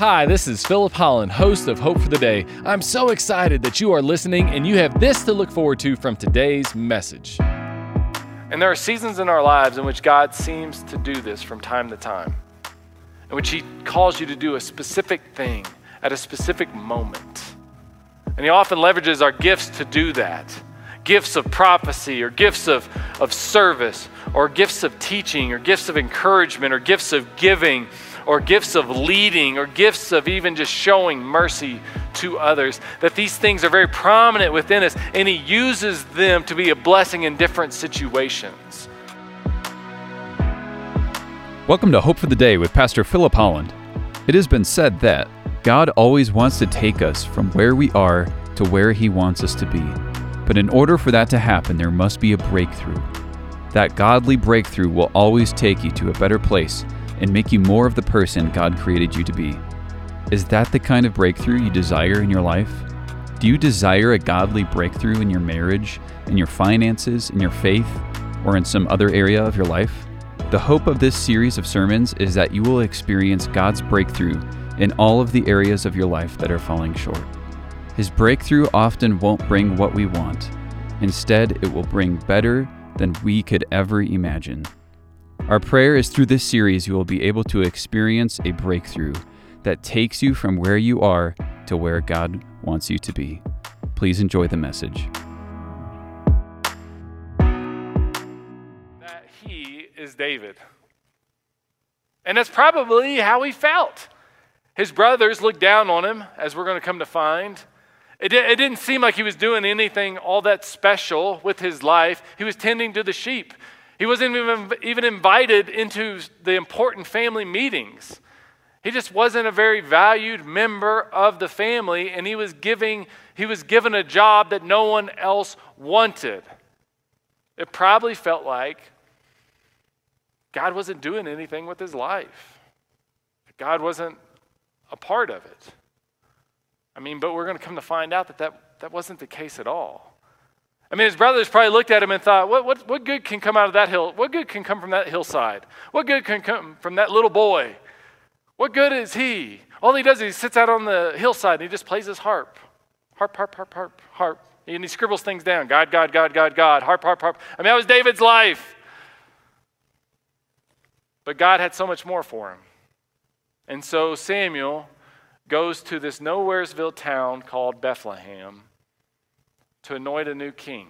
Hi, this is Philip Holland, host of Hope for the Day. I'm so excited that you are listening and you have this to look forward to from today's message. And there are seasons in our lives in which God seems to do this from time to time, in which He calls you to do a specific thing at a specific moment. And He often leverages our gifts to do that gifts of prophecy, or gifts of, of service, or gifts of teaching, or gifts of encouragement, or gifts of giving or gifts of leading or gifts of even just showing mercy to others. That these things are very prominent within us, and He uses them to be a blessing in different situations. Welcome to Hope for the Day with Pastor Philip Holland. It has been said that God always wants to take us from where we are to where He wants us to be. But in order for that to happen, there must be a breakthrough. That godly breakthrough will always take you to a better place and make you more of the person God created you to be. Is that the kind of breakthrough you desire in your life? Do you desire a godly breakthrough in your marriage, in your finances, in your faith, or in some other area of your life? The hope of this series of sermons is that you will experience God's breakthrough in all of the areas of your life that are falling short. His breakthrough often won't bring what we want. Instead, it will bring better than we could ever imagine. Our prayer is through this series you will be able to experience a breakthrough that takes you from where you are to where God wants you to be. Please enjoy the message. That he is David. And that's probably how he felt. His brothers looked down on him, as we're going to come to find. It, it didn't seem like he was doing anything all that special with his life. He was tending to the sheep. He wasn't even, even invited into the important family meetings. He just wasn't a very valued member of the family, and he was, giving, he was given a job that no one else wanted. It probably felt like God wasn't doing anything with his life. God wasn't a part of it. I mean, but we're going to come to find out that that, that wasn't the case at all. I mean, his brothers probably looked at him and thought, what, what, what good can come out of that hill? What good can come from that hillside? What good can come from that little boy? What good is he? All he does is he sits out on the hillside and he just plays his harp. Harp, harp, harp, harp, harp. And he scribbles things down God, God, God, God, God, harp, harp, harp. I mean, that was David's life. But God had so much more for him. And so Samuel goes to this nowheresville town called Bethlehem to anoint a new king.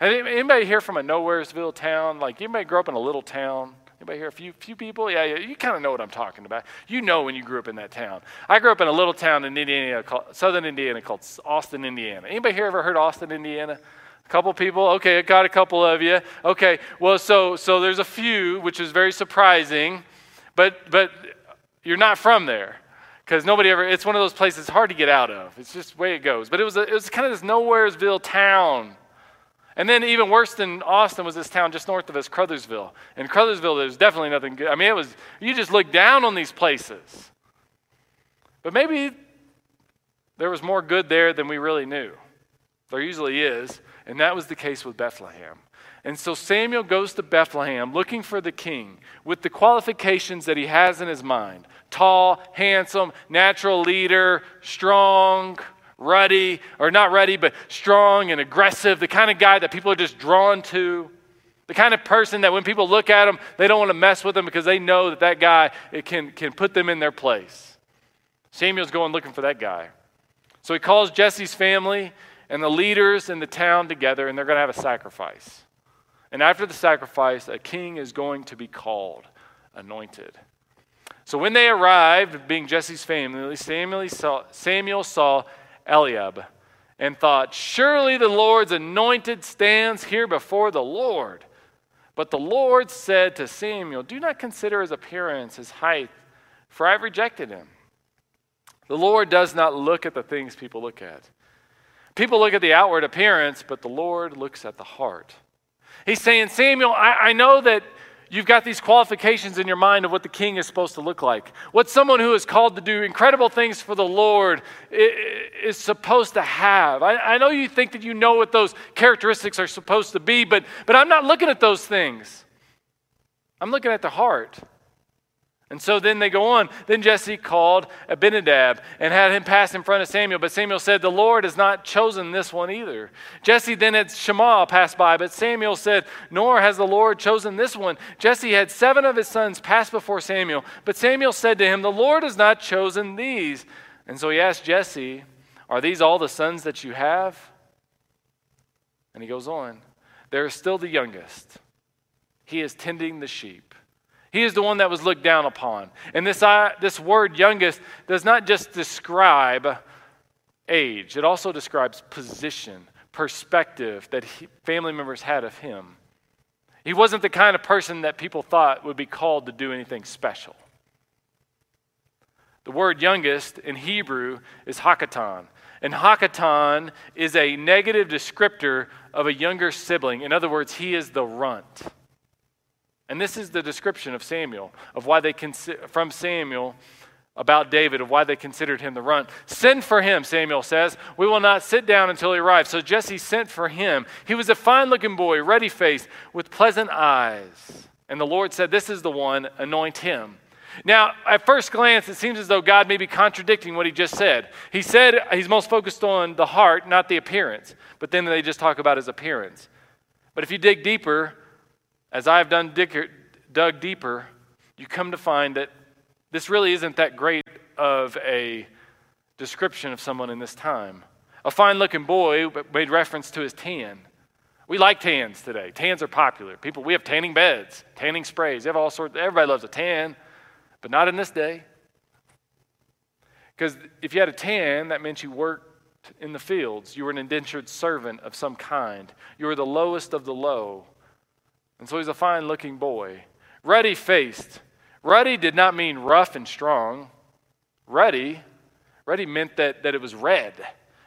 Anybody here from a nowheresville town? Like anybody grew up in a little town? Anybody here? A few, few people? Yeah, yeah you kind of know what I'm talking about. You know when you grew up in that town. I grew up in a little town in Indiana, called, southern Indiana, called Austin, Indiana. Anybody here ever heard Austin, Indiana? A couple people? Okay, I got a couple of you. Okay, well, so so there's a few, which is very surprising, but but you're not from there because nobody ever, it's one of those places hard to get out of. It's just the way it goes. But it was, a, it was kind of this nowheresville town. And then even worse than Austin was this town just north of us, Crothersville. In Crothersville, there's definitely nothing good. I mean, it was, you just look down on these places. But maybe there was more good there than we really knew. There usually is. And that was the case with Bethlehem. And so Samuel goes to Bethlehem looking for the king with the qualifications that he has in his mind tall, handsome, natural leader, strong, ruddy, or not ruddy, but strong and aggressive, the kind of guy that people are just drawn to. The kind of person that when people look at him, they don't want to mess with him because they know that that guy can, can put them in their place. Samuel's going looking for that guy. So he calls Jesse's family and the leaders in the town together, and they're going to have a sacrifice. And after the sacrifice, a king is going to be called, anointed. So when they arrived, being Jesse's family, Samuel saw, Samuel saw Eliab and thought, Surely the Lord's anointed stands here before the Lord. But the Lord said to Samuel, Do not consider his appearance, his height, for I've rejected him. The Lord does not look at the things people look at. People look at the outward appearance, but the Lord looks at the heart. He's saying, Samuel, I, I know that you've got these qualifications in your mind of what the king is supposed to look like. What someone who is called to do incredible things for the Lord is supposed to have. I, I, know you think that you know what those characteristics are supposed to be, but, but I'm not looking at those things. I'm looking at the heart. And so then they go on. Then Jesse called Abinadab and had him pass in front of Samuel. But Samuel said, The Lord has not chosen this one either. Jesse then had Shammah pass by. But Samuel said, Nor has the Lord chosen this one. Jesse had seven of his sons pass before Samuel. But Samuel said to him, The Lord has not chosen these. And so he asked Jesse, Are these all the sons that you have? And he goes on, There is still the youngest. He is tending the sheep. He is the one that was looked down upon. And this, uh, this word youngest does not just describe age, it also describes position, perspective that he, family members had of him. He wasn't the kind of person that people thought would be called to do anything special. The word youngest in Hebrew is hakatan. And hakatan is a negative descriptor of a younger sibling. In other words, he is the runt. And this is the description of Samuel, of why they consi- from Samuel about David, of why they considered him the runt. Send for him, Samuel says. We will not sit down until he arrives. So Jesse sent for him. He was a fine looking boy, ruddy faced, with pleasant eyes. And the Lord said, This is the one, anoint him. Now, at first glance, it seems as though God may be contradicting what he just said. He said he's most focused on the heart, not the appearance. But then they just talk about his appearance. But if you dig deeper, as I've done dug deeper, you come to find that this really isn't that great of a description of someone in this time. A fine looking boy made reference to his tan. We like tans today. Tans are popular. People, we have tanning beds, tanning sprays. They have all sorts. Everybody loves a tan, but not in this day. Because if you had a tan, that meant you worked in the fields. You were an indentured servant of some kind. You were the lowest of the low. And so he's a fine looking boy. Ruddy faced. Ruddy did not mean rough and strong. Ruddy, ruddy meant that, that it was red.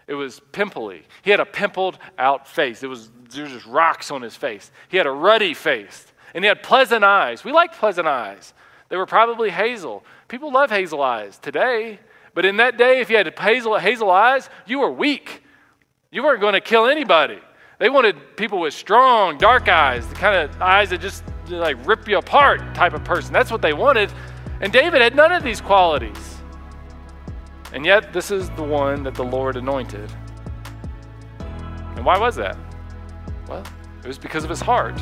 It was pimply. He had a pimpled out face. It was, there was just rocks on his face. He had a ruddy face. And he had pleasant eyes. We like pleasant eyes. They were probably hazel. People love hazel eyes today. But in that day, if you had hazel, hazel eyes, you were weak. You weren't going to kill anybody. They wanted people with strong, dark eyes, the kind of eyes that just like rip you apart type of person. That's what they wanted. And David had none of these qualities. And yet, this is the one that the Lord anointed. And why was that? Well, it was because of his heart.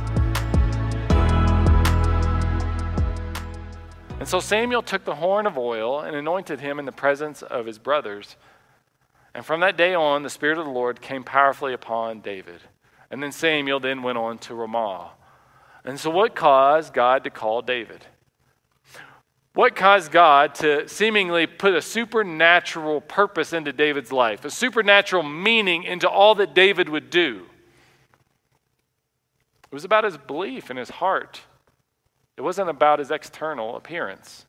So Samuel took the horn of oil and anointed him in the presence of his brothers. And from that day on, the Spirit of the Lord came powerfully upon David. And then Samuel then went on to Ramah. And so, what caused God to call David? What caused God to seemingly put a supernatural purpose into David's life, a supernatural meaning into all that David would do? It was about his belief in his heart it wasn't about his external appearance.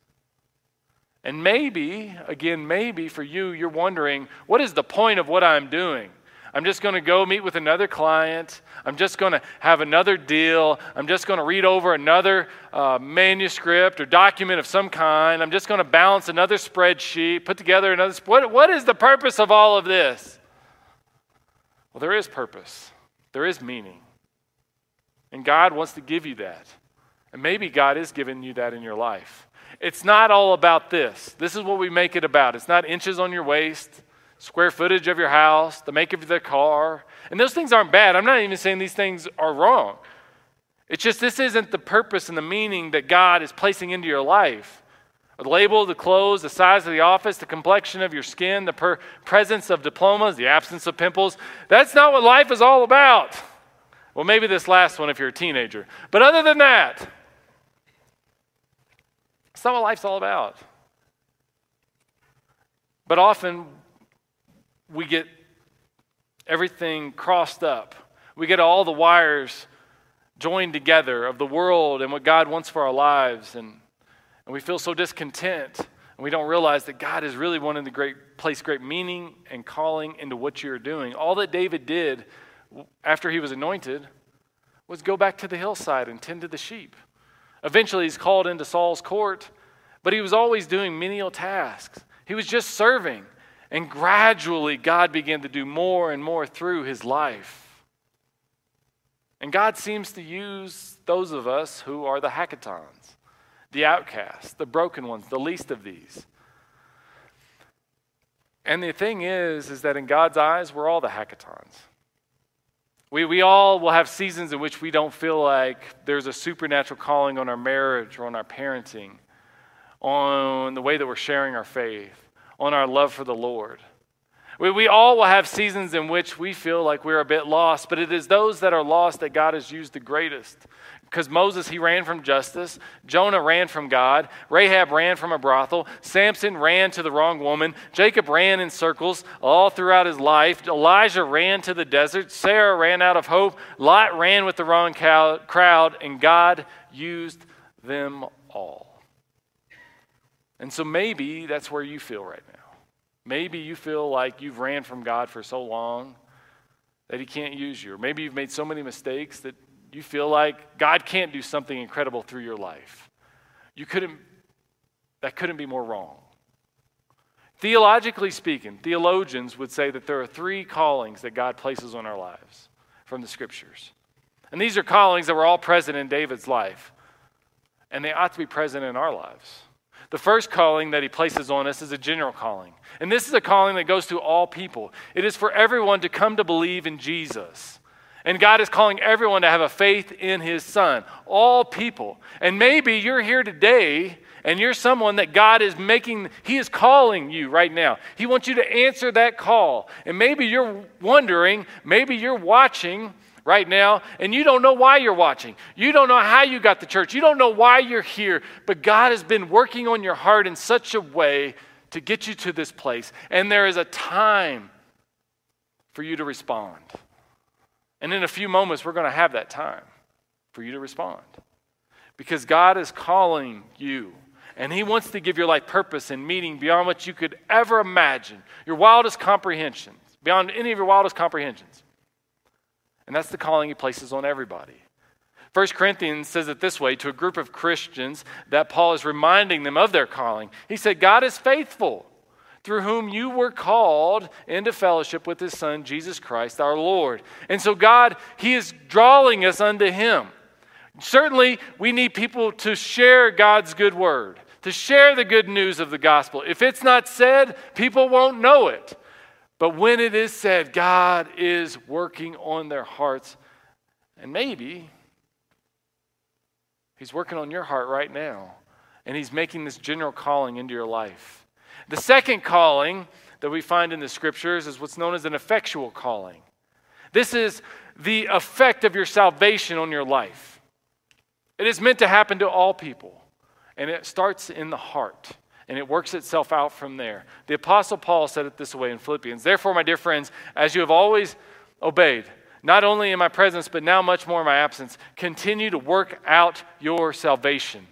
And maybe, again, maybe for you, you're wondering, what is the point of what I'm doing? I'm just going to go meet with another client. I'm just going to have another deal. I'm just going to read over another uh, manuscript or document of some kind. I'm just going to balance another spreadsheet, put together another. What, what is the purpose of all of this? Well, there is purpose, there is meaning. And God wants to give you that. And maybe God is giving you that in your life. It's not all about this. This is what we make it about. It's not inches on your waist, square footage of your house, the make of the car. And those things aren't bad. I'm not even saying these things are wrong. It's just this isn't the purpose and the meaning that God is placing into your life. The label, the clothes, the size of the office, the complexion of your skin, the per- presence of diplomas, the absence of pimples. That's not what life is all about. Well, maybe this last one if you're a teenager. But other than that, it's not what life's all about. But often we get everything crossed up. We get all the wires joined together of the world and what God wants for our lives. And, and we feel so discontent. And we don't realize that God is really wanting to great, place great meaning and calling into what you're doing. All that David did after he was anointed was go back to the hillside and tend to the sheep. Eventually, he's called into Saul's court, but he was always doing menial tasks. He was just serving. And gradually, God began to do more and more through his life. And God seems to use those of us who are the hakatans, the outcasts, the broken ones, the least of these. And the thing is, is that in God's eyes, we're all the hakatans. We, we all will have seasons in which we don't feel like there's a supernatural calling on our marriage or on our parenting, on the way that we're sharing our faith, on our love for the Lord. We, we all will have seasons in which we feel like we're a bit lost, but it is those that are lost that God has used the greatest. Because Moses, he ran from justice. Jonah ran from God. Rahab ran from a brothel. Samson ran to the wrong woman. Jacob ran in circles all throughout his life. Elijah ran to the desert. Sarah ran out of hope. Lot ran with the wrong crowd. And God used them all. And so maybe that's where you feel right now. Maybe you feel like you've ran from God for so long that He can't use you. Or maybe you've made so many mistakes that you feel like God can't do something incredible through your life. You couldn't, that couldn't be more wrong. Theologically speaking, theologians would say that there are three callings that God places on our lives from the scriptures. And these are callings that were all present in David's life, and they ought to be present in our lives. The first calling that he places on us is a general calling. And this is a calling that goes to all people. It is for everyone to come to believe in Jesus. And God is calling everyone to have a faith in his son, all people. And maybe you're here today and you're someone that God is making, He is calling you right now. He wants you to answer that call. And maybe you're wondering, maybe you're watching right now, and you don't know why you're watching. You don't know how you got to church. You don't know why you're here, but God has been working on your heart in such a way to get you to this place. And there is a time for you to respond. And in a few moments, we're going to have that time for you to respond. Because God is calling you. And He wants to give your life purpose and meaning beyond what you could ever imagine, your wildest comprehensions, beyond any of your wildest comprehensions. And that's the calling he places on everybody. 1 Corinthians says it this way to a group of Christians that Paul is reminding them of their calling. He said, God is faithful, through whom you were called into fellowship with his Son, Jesus Christ our Lord. And so, God, he is drawing us unto him. Certainly, we need people to share God's good word, to share the good news of the gospel. If it's not said, people won't know it. But when it is said, God is working on their hearts, and maybe He's working on your heart right now, and He's making this general calling into your life. The second calling that we find in the scriptures is what's known as an effectual calling. This is the effect of your salvation on your life. It is meant to happen to all people, and it starts in the heart and it works itself out from there. The Apostle Paul said it this way in Philippians Therefore, my dear friends, as you have always obeyed, not only in my presence, but now much more in my absence, continue to work out your salvation.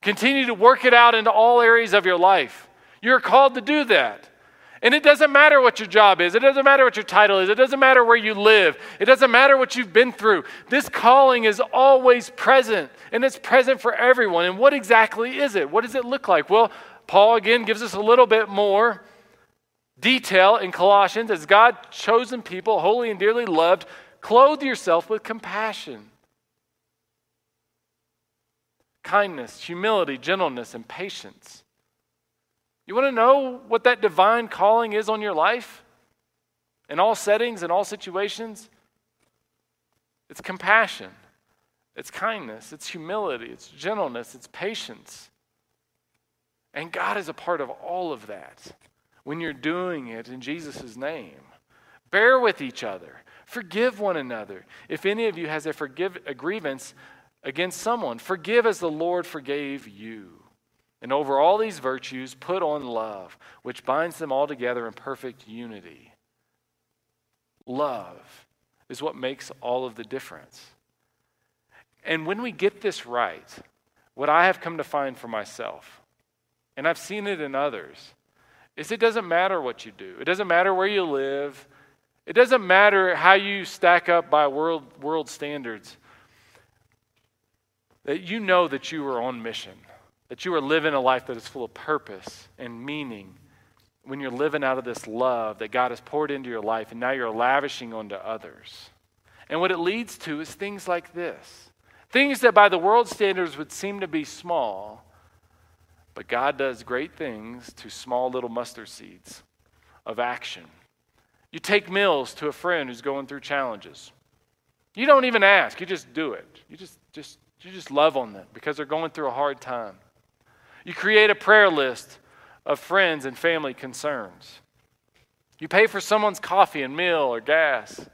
Continue to work it out into all areas of your life. You're called to do that. And it doesn't matter what your job is, it doesn't matter what your title is, it doesn't matter where you live, it doesn't matter what you've been through. This calling is always present, and it's present for everyone. And what exactly is it? What does it look like? Well, Paul again gives us a little bit more detail in Colossians as God chosen people, holy and dearly loved, clothe yourself with compassion, kindness, humility, gentleness, and patience. You want to know what that divine calling is on your life? In all settings, in all situations? It's compassion, it's kindness, it's humility, it's gentleness, it's patience. And God is a part of all of that when you're doing it in Jesus' name. Bear with each other. Forgive one another. If any of you has a, forgive, a grievance against someone, forgive as the Lord forgave you. And over all these virtues, put on love, which binds them all together in perfect unity. Love is what makes all of the difference. And when we get this right, what I have come to find for myself, and I've seen it in others, is it doesn't matter what you do. It doesn't matter where you live. It doesn't matter how you stack up by world, world standards. That you know that you are on mission, that you are living a life that is full of purpose and meaning when you're living out of this love that God has poured into your life and now you're lavishing onto others. And what it leads to is things like this things that by the world standards would seem to be small but God does great things to small little mustard seeds of action. You take meals to a friend who's going through challenges. You don't even ask, you just do it. You just, just, you just love on them because they're going through a hard time. You create a prayer list of friends and family concerns. You pay for someone's coffee and meal or gas.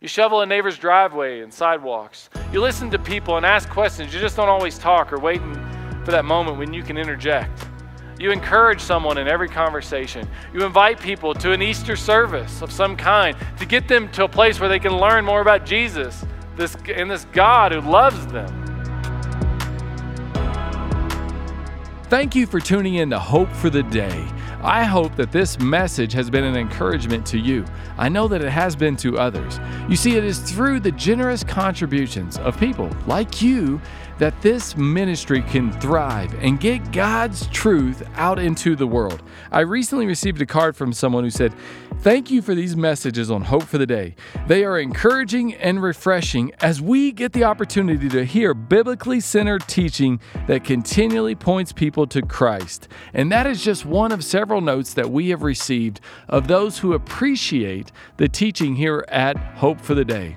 You shovel a neighbor's driveway and sidewalks. You listen to people and ask questions. You just don't always talk or wait and for that moment when you can interject. You encourage someone in every conversation. You invite people to an Easter service of some kind to get them to a place where they can learn more about Jesus this, and this God who loves them. Thank you for tuning in to Hope for the Day. I hope that this message has been an encouragement to you. I know that it has been to others. You see, it is through the generous contributions of people like you that this ministry can thrive and get God's truth out into the world. I recently received a card from someone who said, Thank you for these messages on Hope for the Day. They are encouraging and refreshing as we get the opportunity to hear biblically centered teaching that continually points people to Christ. And that is just one of several notes that we have received of those who appreciate the teaching here at Hope for the Day.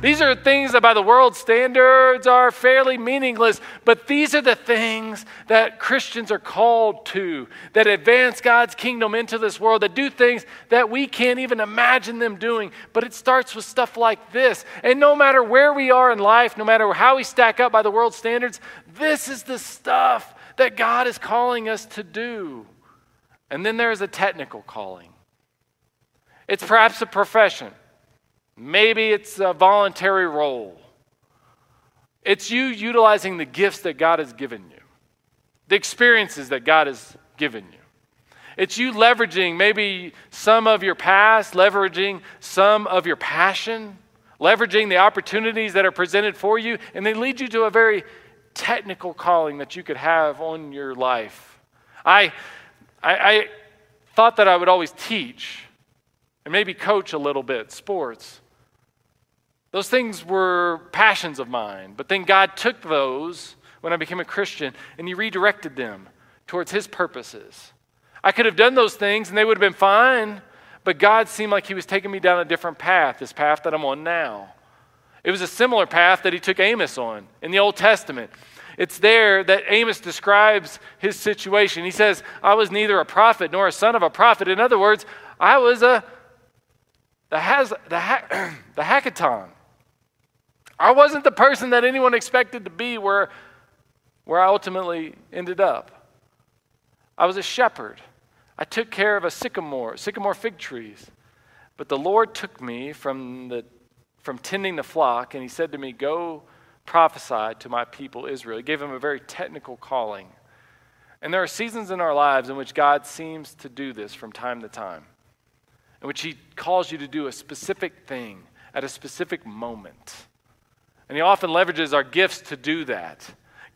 These are things that by the world standards are fairly meaningless, but these are the things that Christians are called to, that advance God's kingdom into this world, that do things that we can't even imagine them doing. But it starts with stuff like this. And no matter where we are in life, no matter how we stack up by the world standards, this is the stuff that God is calling us to do. And then there's a technical calling. It's perhaps a profession. Maybe it's a voluntary role. It's you utilizing the gifts that God has given you, the experiences that God has given you. It's you leveraging maybe some of your past, leveraging some of your passion, leveraging the opportunities that are presented for you, and they lead you to a very technical calling that you could have on your life. I, I, I thought that I would always teach and maybe coach a little bit sports. Those things were passions of mine. But then God took those when I became a Christian and He redirected them towards His purposes. I could have done those things and they would have been fine, but God seemed like He was taking me down a different path, this path that I'm on now. It was a similar path that He took Amos on in the Old Testament. It's there that Amos describes his situation. He says, I was neither a prophet nor a son of a prophet. In other words, I was a the, has, the, ha- the hakatan. I wasn't the person that anyone expected to be where, where I ultimately ended up. I was a shepherd. I took care of a sycamore, sycamore fig trees. But the Lord took me from, the, from tending the flock, and He said to me, Go prophesy to my people Israel. He gave him a very technical calling. And there are seasons in our lives in which God seems to do this from time to time, in which He calls you to do a specific thing at a specific moment. And He often leverages our gifts to do that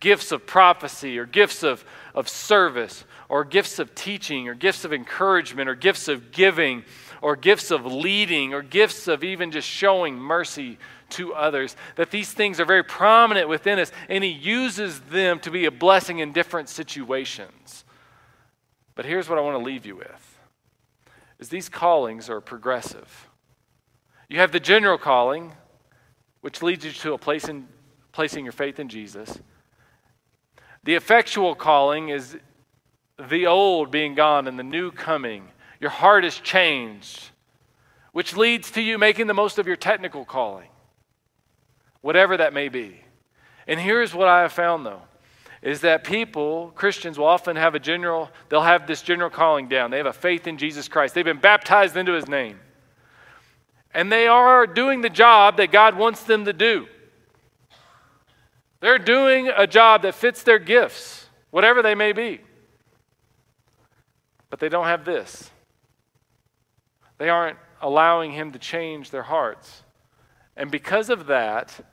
gifts of prophecy, or gifts of, of service, or gifts of teaching, or gifts of encouragement, or gifts of giving, or gifts of leading, or gifts of even just showing mercy to others, that these things are very prominent within us, and He uses them to be a blessing in different situations. But here's what I want to leave you with is these callings are progressive. You have the general calling, which leads you to a place in placing your faith in Jesus. The effectual calling is the old being gone and the new coming. Your heart is changed, which leads to you making the most of your technical calling whatever that may be. And here's what I have found though is that people, Christians, will often have a general, they'll have this general calling down. They have a faith in Jesus Christ. They've been baptized into his name. And they are doing the job that God wants them to do. They're doing a job that fits their gifts, whatever they may be. But they don't have this. They aren't allowing him to change their hearts. And because of that,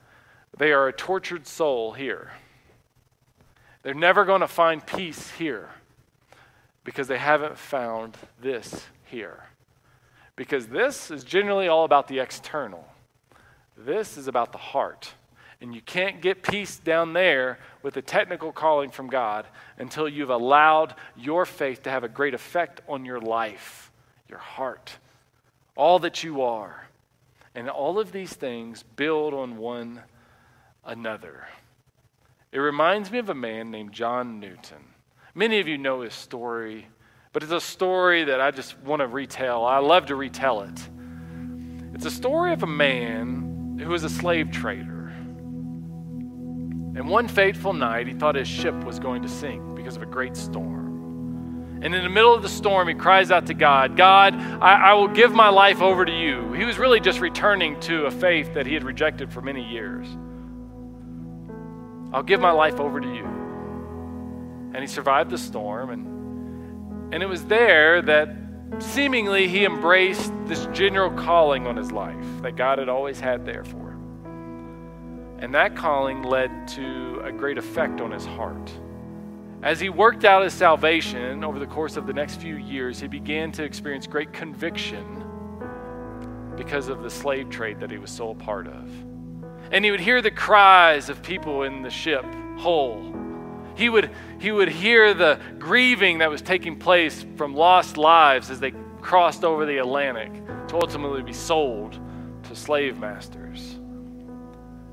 they are a tortured soul here. They're never going to find peace here because they haven't found this here. Because this is generally all about the external, this is about the heart. And you can't get peace down there with a technical calling from God until you've allowed your faith to have a great effect on your life, your heart, all that you are. And all of these things build on one another. It reminds me of a man named John Newton. Many of you know his story, but it's a story that I just want to retell. I love to retell it. It's a story of a man who was a slave trader. And one fateful night, he thought his ship was going to sink because of a great storm. And in the middle of the storm, he cries out to God, God, I, I, will give my life over to you. He was really just returning to a faith that he had rejected for many years. I'll give my life over to you. And he survived the storm. And, and it was there that seemingly he embraced this general calling on his life that God had always had there for him. And that calling led to a great effect on his heart. As he worked out his salvation over the course of the next few years, he began to experience great conviction because of the slave trade that he was so a part of and he would hear the cries of people in the ship whole. He would, he would hear the grieving that was taking place from lost lives as they crossed over the Atlantic to ultimately be sold to slave masters.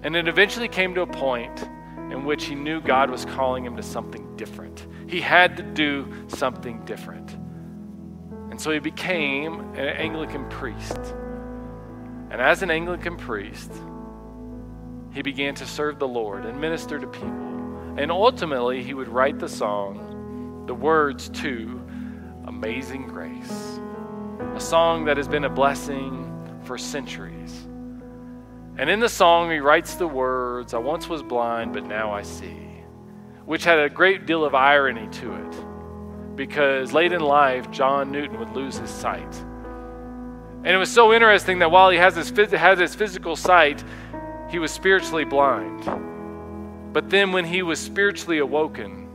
And it eventually came to a point in which he knew God was calling him to something different. He had to do something different. And so he became an Anglican priest. And as an Anglican priest, he began to serve the Lord and minister to people. And ultimately, he would write the song, the words to Amazing Grace, a song that has been a blessing for centuries. And in the song, he writes the words, I once was blind, but now I see, which had a great deal of irony to it because late in life, John Newton would lose his sight. And it was so interesting that while he has his, has his physical sight, he was spiritually blind. But then, when he was spiritually awoken,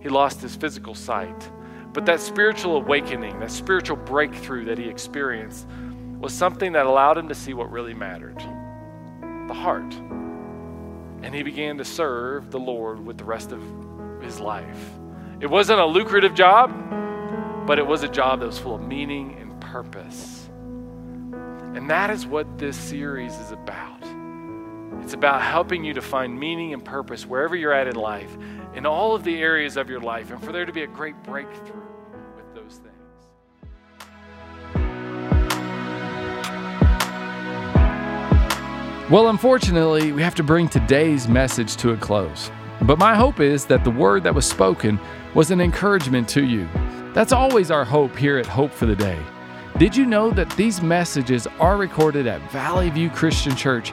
he lost his physical sight. But that spiritual awakening, that spiritual breakthrough that he experienced, was something that allowed him to see what really mattered the heart. And he began to serve the Lord with the rest of his life. It wasn't a lucrative job, but it was a job that was full of meaning and purpose. And that is what this series is about It's about helping you to find meaning and purpose wherever you're at in life, in all of the areas of your life, and for there to be a great breakthrough with those things. Well, unfortunately, we have to bring today's message to a close. But my hope is that the word that was spoken was an encouragement to you. That's always our hope here at Hope for the Day. Did you know that these messages are recorded at Valley View Christian Church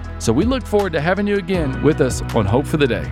So we look forward to having you again with us on Hope for the Day.